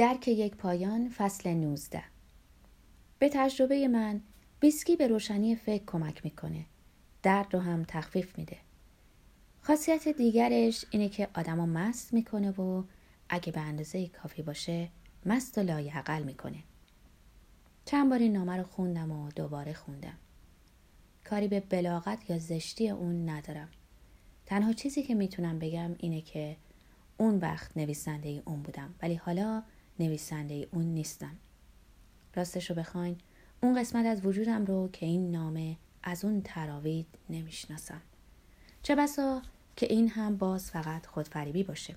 درک یک پایان فصل 19 به تجربه من ویسکی به روشنی فکر کمک می‌کنه. درد رو هم تخفیف میده. خاصیت دیگرش اینه که آدمو مست می‌کنه و اگه به اندازه کافی باشه مست و لایعقل می‌کنه. چند بار این نامه رو خوندم و دوباره خوندم. کاری به بلاغت یا زشتی اون ندارم. تنها چیزی که می‌تونم بگم اینه که اون وقت نویسنده ای اون بودم. ولی حالا نویسنده اون نیستم. راستش رو بخواین اون قسمت از وجودم رو که این نامه از اون تراوید نمی‌شناسم. چه بسا که این هم باز فقط خودفریبی باشه.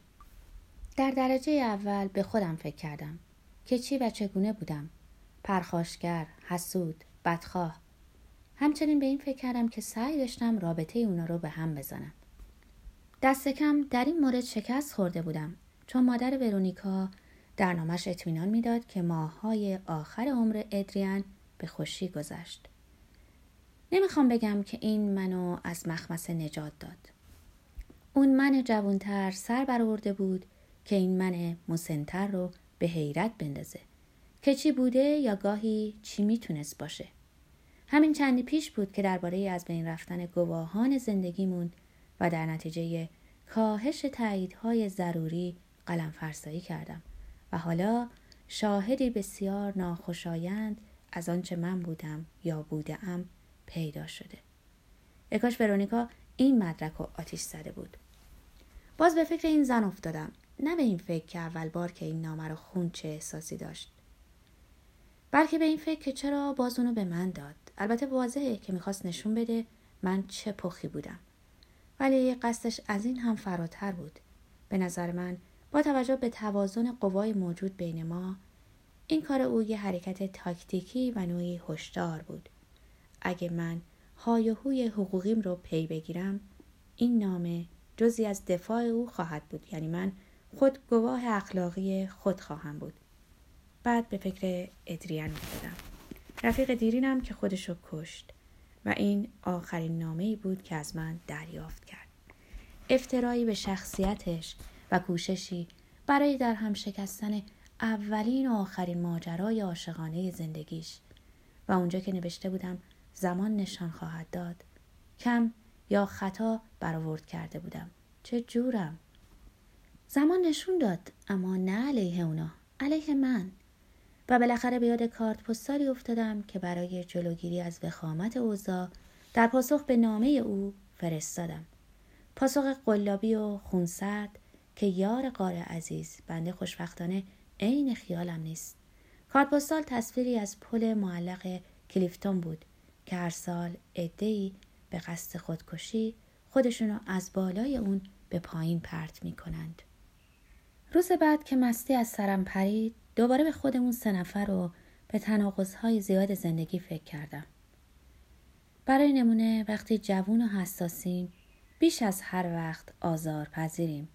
در درجه اول به خودم فکر کردم که چی و چگونه بودم. پرخاشگر، حسود، بدخواه. همچنین به این فکر کردم که سعی داشتم رابطه اونا رو به هم بزنم. دست کم در این مورد شکست خورده بودم چون مادر ورونیکا در نامش اطمینان می‌داد که ماههای آخر عمر ادریان به خوشی گذشت. نمی‌خوام بگم که این منو از مخمسه نجات داد. اون من جوانتر سر برآورده بود که این من مسنتر رو به حیرت بندازه. که چی بوده یا گاهی چی می‌تونست باشه. همین چندی پیش بود که درباره از بین رفتن گواهان زندگیمون و در نتیجه کاهش تاییدهای ضروری قلم فرسایی کردم. و حالا شاهدی بسیار ناخوشایند از آنچه من بودم یا بودم پیدا شده. اکاش ورونیکا این مدرک و آتیش زده بود. باز به فکر این زن افتادم نه به این فکر که اول بار که این نامه رو خون چه احساسی داشت. بلکه به این فکر که چرا باز اونو به من داد. البته واضحه که می‌خواست نشون بده من چه پخی بودم. ولی قصدش از این هم فراتر بود. به نظر من با توجه به توازن قوای موجود بین ما این کار او یه حرکت تاکتیکی و نوعی هشدار بود. اگه من های هوی حقوقیم رو پی بگیرم این نامه جزی از دفاع او خواهد بود. یعنی من خود گواه اخلاقی خود خواهم بود. بعد به فکر ادریان افتادم. رفیق دیرینم که خودشو کشت و این آخرین نامه ای بود که از من دریافت کرد. افترایی به شخصیتش و کوششی برای در هم شکستن اولین و آخرین ماجرای عاشقانه زندگیش. و اونجا که نوشته بودم زمان نشان خواهد داد. کم یا خطا برآورد کرده بودم. چه جورم؟ زمان نشون داد اما نه علیه اونا علیه من. و بالاخره به یاد کارت پستالی افتادم که برای جلوگیری از وخامت اوضاع در پاسخ به نامه او فرستادم. پاسخ قلابی و خونسرد که یار قار عزیز بنده خوشبختانه عین خیالم نیست کارت پستال تصویری از پل معلق کلیفتون بود که هر سال عدهای به قصد خودکشی خودشونو از بالای اون به پایین پرت می کنند. روز بعد که مستی از سرم پرید دوباره به خودمون سه نفر رو به تناقضهای زیاد زندگی فکر کردم. برای نمونه وقتی جوون و حساسیم بیش از هر وقت آزار پذیریم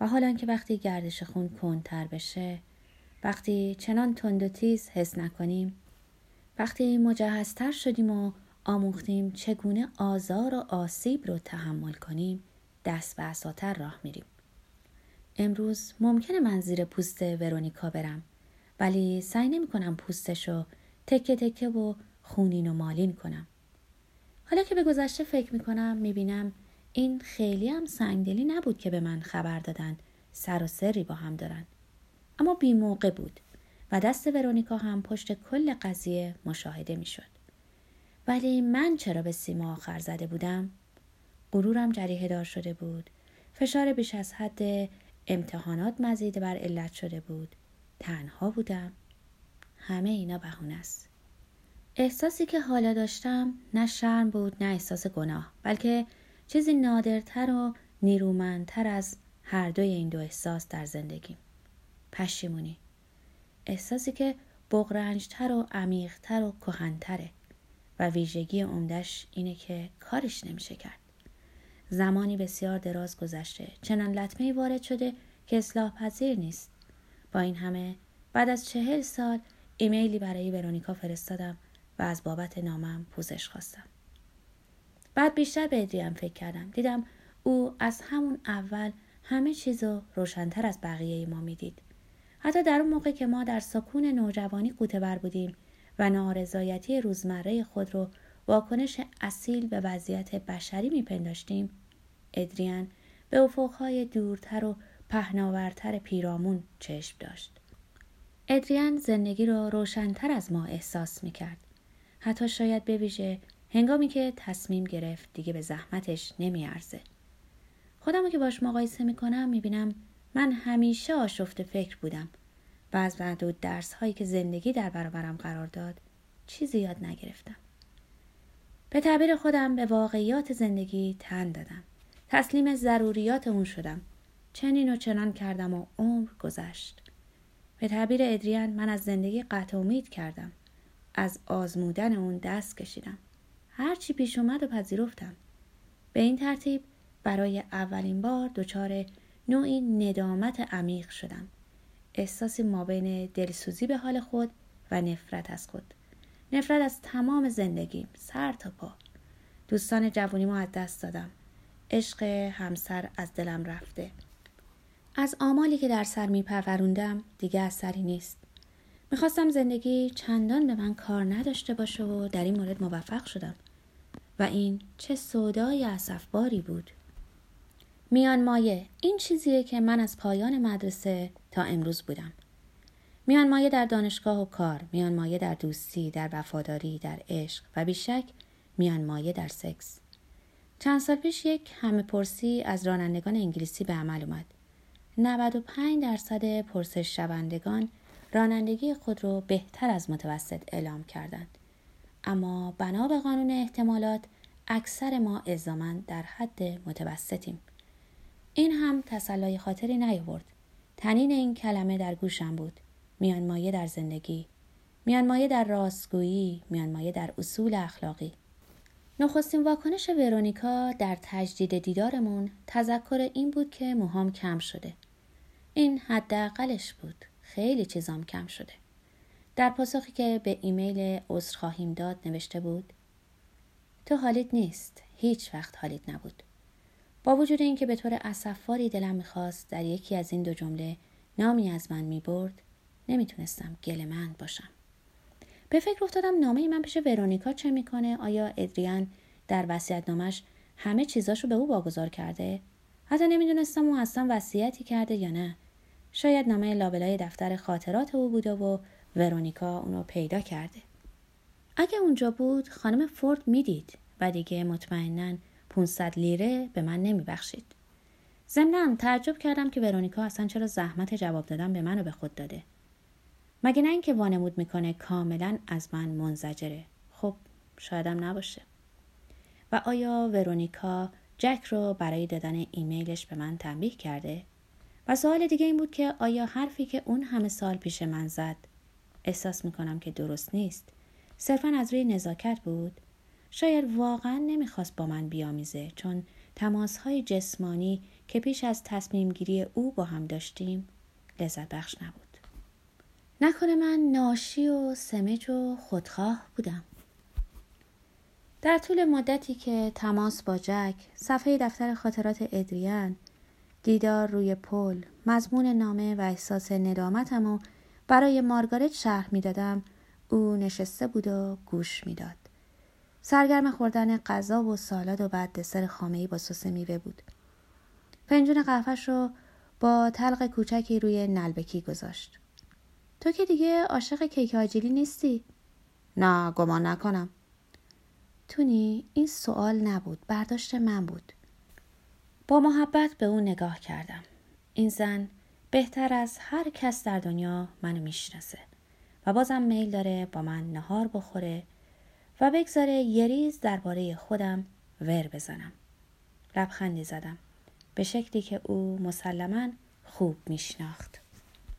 و حالا که وقتی گردش خون کنتر بشه وقتی چنان تند و تیز حس نکنیم وقتی مجهزتر شدیم و آموختیم چگونه آزار و آسیب رو تحمل کنیم دست به اساتر راه میریم. امروز ممکنه من زیر پوست ورونیکا برم ولی سعی نمی کنم پوستش رو تکه تکه و خونین و مالین کنم. حالا که به گذشته فکر می کنم می بینم این خیلی هم سنگدلی نبود که به من خبر دادن سر و سری با هم دارن اما بی موقع بود و دست ورونیکا هم پشت کل قضیه مشاهده می شد. ولی من چرا به سیما آخر زده بودم؟ غرورم جریه دار شده بود. فشار بیش از حد امتحانات مزید بر علت شده بود. تنها بودم. همه اینا بهونه است. احساسی که حالا داشتم نه شرم بود نه احساس گناه بلکه چیزی نادرتر و نیرومندتر از هر دوی این دو احساس در زندگیم. پشیمونی. احساسی که بغرنجتر و عمیقتر و کهنتره و ویژگی عمدش اینه که کارش نمیشه کرد. زمانی بسیار دراز گذشته چنان لطمه وارد شده که اصلاح پذیر نیست. با این همه بعد از چهل سال ایمیلی برای ورونیکا فرستادم و از بابت نامم پوزش خواستم. بعد بیشتر به ادریم فکر کردم. دیدم او از همون اول همه چیز رو روشنتر از بقیه ما می‌دید. حتی در اون موقع که ما در سکون نوجوانی قوتور بودیم و نارضایتی روزمره خود رو واکنش اصیل به وضعیت بشری میپنداشتیم ادریان به افقهای دورتر و پهناورتر پیرامون چشم داشت. ادریان زندگی را روشنتر از ما احساس می‌کرد. حتی شاید بویژه هنگامی که تصمیم گرفت دیگه به زحمتش نمیارزه. خودم که باش مقایسه می‌کنم می‌بینم من همیشه آشفته فکر بودم و از معدود درس هایی که زندگی در برابرم قرار داد چیزی یاد نگرفتم. به تعبیر خودم به واقعیات زندگی تن دادم. تسلیم ضروریات اون شدم. چنین و چنان کردم و عمر گذشت. به تعبیر ادریان من از زندگی قطع امید کردم. از آزمودن اون دست کشیدم. هرچی پیش اومد و پذیرفتم. به این ترتیب برای اولین بار دچار نوعی ندامت عمیق شدم. احساسی مابین دلسوزی به حال خود و نفرت از خود. نفرت از تمام زندگیم سر تا پا. دوستان جوانیمو از دست دادم. عشق همسر از دلم رفته. از آمالی که در سر میپروروندم دیگه اثری نیست. می‌خواستم زندگی چندان به من کار نداشته باشه و در این مورد موفق شدم. و این چه سودای اصفباری بود. میان مایه این چیزیه که من از پایان مدرسه تا امروز بودم. میان مایه در دانشگاه و کار میان مایه در دوستی در وفاداری در عشق و بیشک میان مایه در سکس. چند سال پیش یک همه پرسی از رانندگان انگلیسی به عمل اومد. 95 درصد پرسش شوندگان رانندگی خود را بهتر از متوسط اعلام کردند. اما بنا به قانون احتمالات اکثر ما الزاما در حد متوسطیم. این هم تسلای خاطری نیاورد. تنین این کلمه در گوشم بود. میان مایه در زندگی میان مایه در راستگویی میان مایه در اصول اخلاقی. نخستین واکنش ورونیکا در تجدید دیدارمون تذکر این بود که موهام کم شده. این حداقلش بود. خیلی چیزام کم شده. در پاسخی که به ایمیل عذر خواهیم داد نوشته بود تو حالیت نیست هیچ وقت حالیت نبود. با وجود اینکه به طور اسفاری دلم می‌خواست در یکی از این دو جمله نامی از من می‌برد نمی‌تونستم گلمند باشم. به فکر افتادم نامه من پیش ورونیکا چه می‌کنه؟ آیا ادریان در وصیت نامش همه چیزاشو به او واگذار کرده؟ حتی نمی‌دونستم او اصلا وصیتی کرده یا نه. شاید نامه لابلای دفتر خاطرات او بوده و ورونیکا اونو پیدا کرده. اگه اونجا بود خانم فورد می‌دید و دیگه مطمئنا 500 لیره به من نمیبخشید. ضمنا تعجب کردم که ورونیکا اصلا چرا زحمت جواب دادن به منو به خود داده. مگه نه اینکه وانمود می‌کنه کاملا از من منزجره. خب شایدم نباشه. و آیا ورونیکا جک رو برای دادن ایمیلش به من تنبیه کرده؟ و سوال دیگه این بود که آیا حرفی که اون همه سال پیش من زد احساس می‌کنم که درست نیست. صرفا از روی نزاکت بود. شاید واقعا نمی‌خواست با من بیامیزه چون تماسهای جسمانی که پیش از تصمیم گیری او با هم داشتیم لذت بخش نبود. نکنه من ناشی و سمج و خودخواه بودم. در طول مدتی که تماس با جک صفحه دفتر خاطرات ادریان دیدار روی پل مضمون نامه و احساس ندامتم و برای مارگارت شرح می‌دادم. او نشسته بود و گوش می‌داد. سرگرم خوردن غذا و سالاد و بعد دسر خامهای با سس میوه بود. پنجون قهوهش رو با تلق کوچکی روی نلبکی گذاشت. تو که دیگه عاشق کیک آجیلی نیستی؟ نه گمان نکنم. تونی این سوال نبود برداشت من بود. با محبت به او نگاه کردم. این زن بهتر از هر کس در دنیا منو می‌شناسه. و بازم میل داره با من نهار بخوره و بگذاره یه ریز درباره خودم ور بزنم. لبخندی زدم. به شکلی که او مسلما خوب میشناخت.